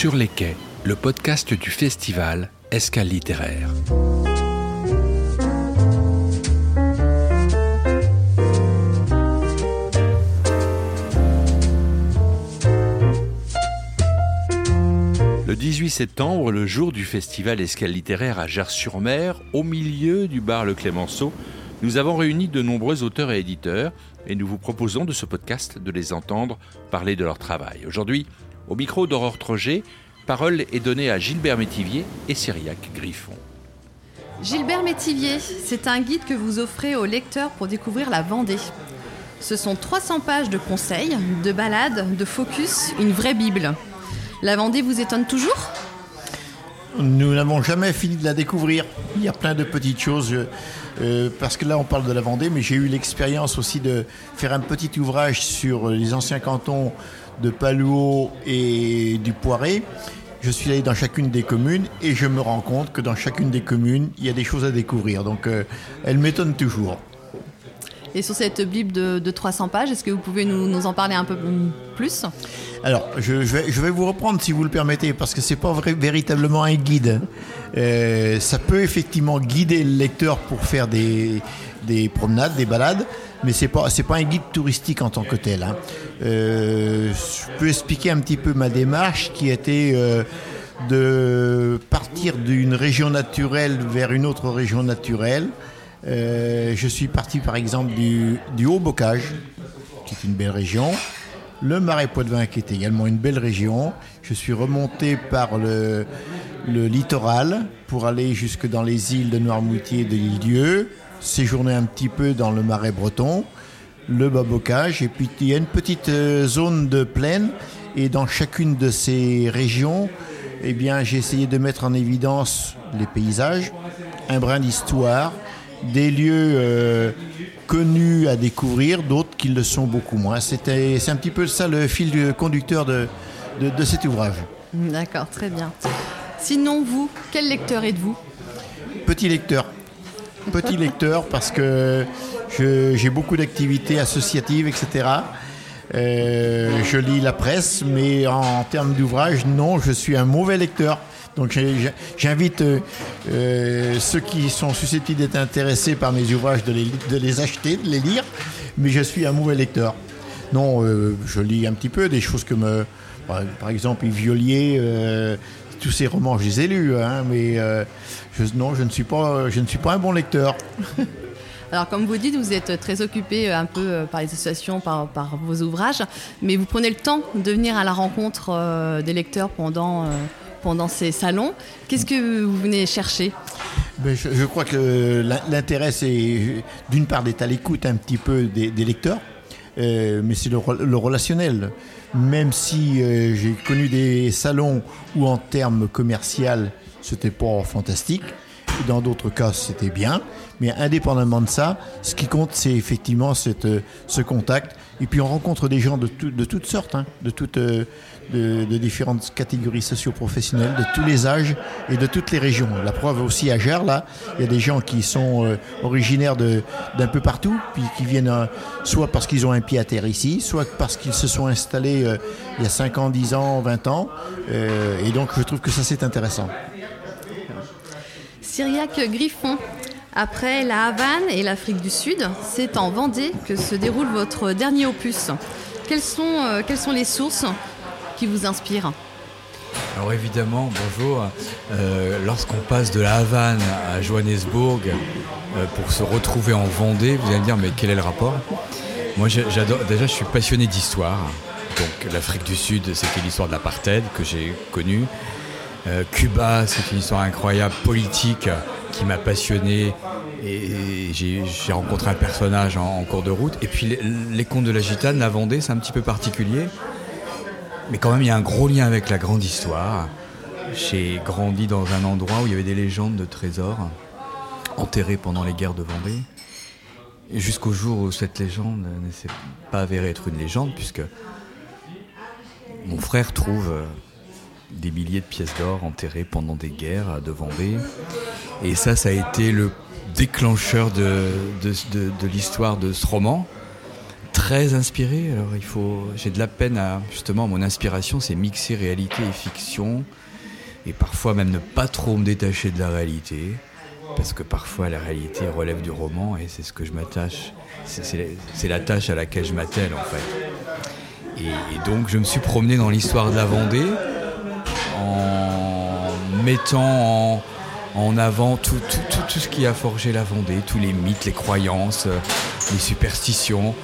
Sur les quais, le podcast du festival Escale littéraire. Le 18 septembre, le jour du festival Escale littéraire à Gers-sur-Mer, au milieu du bar Le Clémenceau, nous avons réuni de nombreux auteurs et éditeurs et nous vous proposons de ce podcast de les entendre parler de leur travail. Aujourd'hui, au micro d'Aurore Troget, parole est donnée à Gilbert Métivier et Cyriac Griffon. Gilbert Métivier, c'est un guide que vous offrez aux lecteurs pour découvrir la Vendée. Ce sont 300 pages de conseils, de balades, de focus, une vraie Bible. La Vendée vous étonne toujours? Nous n'avons jamais fini de la découvrir. Il y a plein de petites choses. euh, parce que là, on parle de la Vendée, mais j'ai eu l'expérience aussi de faire un petit ouvrage sur les anciens cantons de Palouot et du Poiré. Je suis allé dans chacune des communes et je me rends compte que dans chacune des communes, il y a des choses à découvrir. Donc, euh, elle m'étonne toujours. Et sur cette Bible de, de 300 pages, est-ce que vous pouvez nous, nous en parler un peu plus? Alors, je, je vais, je vais vous reprendre si vous le permettez, parce que c'est pas vrai- véritablement un guide. Euh, ça peut effectivement guider le lecteur pour faire des, des promenades, des balades, mais c'est pas pas un guide touristique en tant que tel. hein. Euh, je peux expliquer un petit peu ma démarche, qui était euh, de partir d'une région naturelle vers une autre région naturelle. Je suis parti par exemple du, du Haut-Bocage, qui est une belle région. Le Marais Poitevin, qui est également une belle région. Je suis remonté par le, littoral pour aller jusque dans les îles de Noirmoutier et de l'île-Dieu, séjourner un petit peu dans le Marais breton, le Bas-Bocage, et puis il y a une petite euh, zone de plaine, et dans chacune de ces régions, eh j'ai essayé de mettre en évidence les paysages, un brin d'histoire, des lieux euh, connus à découvrir, d'autres qui le sont beaucoup moins. C'était, c'est un petit peu ça le fil du conducteur de, de, de cet ouvrage. D'accord, très bien. Sinon, vous, quel lecteur êtes-vous? Petit lecteur. Petit lecteur parce que j'ai beaucoup d'activités associatives, etc. Euh, je lis la presse, mais en, termes d'ouvrage, non, je suis un mauvais lecteur. Donc j'invite euh, euh, ceux qui sont susceptibles d'être intéressés par mes ouvrages de les, acheter, de les lire, mais je suis un mauvais lecteur. Non, euh, je lis un petit peu des choses que me... Par, exemple, Yves Violier, tous ces romans, je les ai lus, hein, mais je, non, je ne, suis pas, je ne suis pas un bon lecteur. Alors, comme vous dites, vous êtes très occupé un peu par les associations, par, vos ouvrages, mais vous prenez le temps de venir à la rencontre des lecteurs pendant, pendant ces salons. Qu'est-ce que vous venez chercher? Ben, je, crois que l'in- l'intérêt, c'est d'une part d'être à l'écoute un petit peu des, lecteurs, euh, mais c'est le, re- le relationnel. Même si euh, j'ai connu des salons où en termes commercial, c'était pas fantastique, dans d'autres cas, c'était bien. Mais indépendamment de ça, ce qui compte, c'est effectivement cette, ce contact. Et puis on rencontre des gens de, tout- de toutes sortes, hein, de, toutes, euh, de, différentes catégories socio-professionnelles, de tous les âges et de toutes les régions. La preuve aussi à Gers, là, il y a des gens qui sont euh, originaires d'un peu partout, puis qui viennent euh, soit parce qu'ils ont un pied à terre ici, soit parce qu'ils se sont installés il y a 5 ans, 10 ans, 20 ans. Et donc je trouve que ça c'est intéressant. Cyriac Griffon. Après la Havane et l'Afrique du Sud, c'est en Vendée que se déroule votre dernier opus. Quelles sont, euh, les sources qui vous inspirent Alors évidemment, bonjour. Euh, Lorsqu'on passe de la Havane à Johannesburg euh, pour se retrouver en Vendée, vous allez me dire mais quel est le rapport? Moi j'adore. Déjà, je suis passionné d'histoire. Donc l'Afrique du Sud, c'était l'histoire de l'apartheid que j'ai connue. Cuba, c'est une histoire incroyable, politique, qui m'a passionné. Et j'ai rencontré un personnage en, cours de route. Et puis les, les contes de la gitane, la Vendée, c'est un petit peu particulier. Mais quand même, il y a un gros lien avec la grande histoire. J'ai grandi dans un endroit où il y avait des légendes de trésors enterrés pendant les guerres de Vendée. Jusqu'au jour où cette légende ne s'est pas avérée être une légende, puisque mon frère trouve euh, des milliers de pièces d'or enterrées pendant des guerres de Vendée. Et ça, ça a été le déclencheur de, de, l'histoire de ce roman très inspiré. Alors il faut, j'ai de la peine à justement mon inspiration, c'est mixer réalité et fiction, et parfois même ne pas trop me détacher de la réalité, parce que parfois la réalité relève du roman, et c'est ce que je m'attache, c'est la tâche à laquelle je m'attelle en fait. Et, donc je me suis promené dans l'histoire de la Vendée en mettant en, avant tout, tout, ce qui a forgé la Vendée, tous les mythes, les croyances, les superstitions,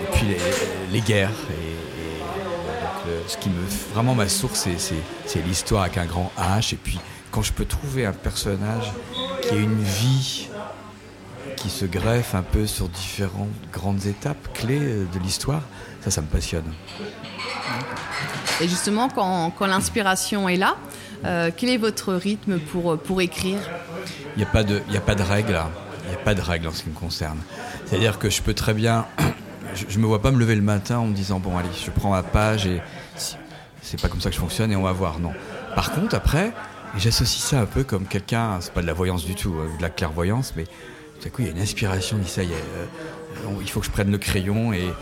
et puis les, guerres. Et, ce qui me vraiment ma source, c'est l'histoire avec un grand H. Et puis quand je peux trouver un personnage qui a une vie qui se greffe un peu sur différentes grandes étapes clés de l'histoire, ça, ça me passionne. Et justement, quand, l'inspiration est là, euh, quel est votre rythme pour, pour écrire? Il n'y a, pas de, a pas de règle. Il n'y a pas de règle en ce qui me concerne. C'est-à-dire que je peux très bien je, ne me vois pas me lever le matin en me disant bon allez, je prends ma page et c'est pas comme ça que je fonctionne et on va voir. Non. Par contre, après, j'associe ça un peu comme quelqu'un, c'est pas de la voyance du tout, euh, de la clairvoyance, mais tout à coup il y a une inspiration, euh, il faut que je prenne le crayon et,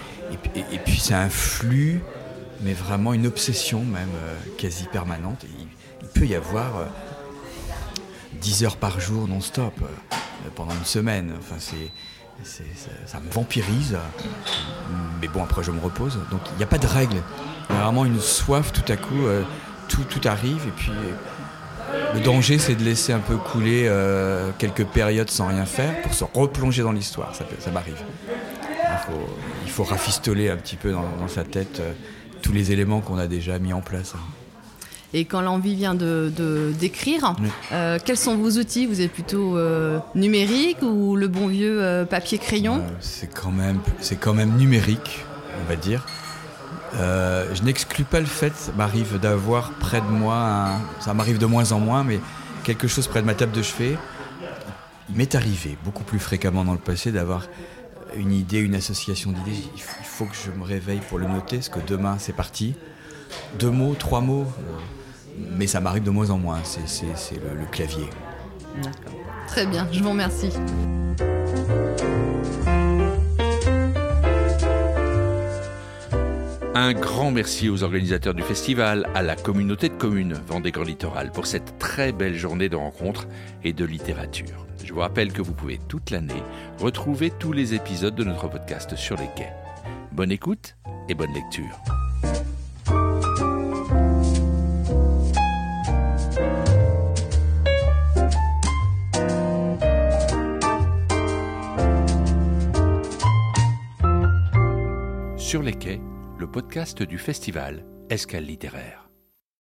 et, puis c'est un flux, mais vraiment une obsession même euh, quasi permanente. il, peut y avoir 10 heures par jour non-stop pendant une semaine. Enfin c'est ça, me vampirise. Mais bon, après, je me repose. Donc, il n'y a pas de règle. Il y a vraiment une soif tout à coup. Euh, tout, tout, arrive. Et puis, le danger, c'est de laisser un peu couler euh, quelques périodes sans rien faire pour se replonger dans l'histoire. Ça, ça m'arrive. Il faut, rafistoler un petit peu dans, sa tête euh, tous les éléments qu'on a déjà mis en place. Et quand l'envie vient de, d'écrire, euh, quels sont vos outils? Vous êtes plutôt euh, numérique ou le bon vieux euh, papier-crayon C'est quand, même, c'est quand même numérique, on va dire. je n'exclus pas le fait, ça m'arrive d'avoir près de moi, ça m'arrive de moins en moins, mais quelque chose près de ma table de chevet. Il m'est arrivé beaucoup plus fréquemment dans le passé d'avoir une idée, une association d'idées. Il faut que je me réveille pour le noter, parce que demain c'est parti. Deux mots, trois mots mais ça m'arrive de moins en moins, c'est le, clavier. Très bien, je vous remercie. Un grand merci aux organisateurs du festival, à la communauté de communes Vendée Grand Littoral pour cette très belle journée de rencontres et de littérature. Je vous rappelle que vous pouvez toute l'année retrouver tous les épisodes de notre podcast sur les quais. Bonne écoute et bonne lecture. Le podcast du festival Escale littéraire.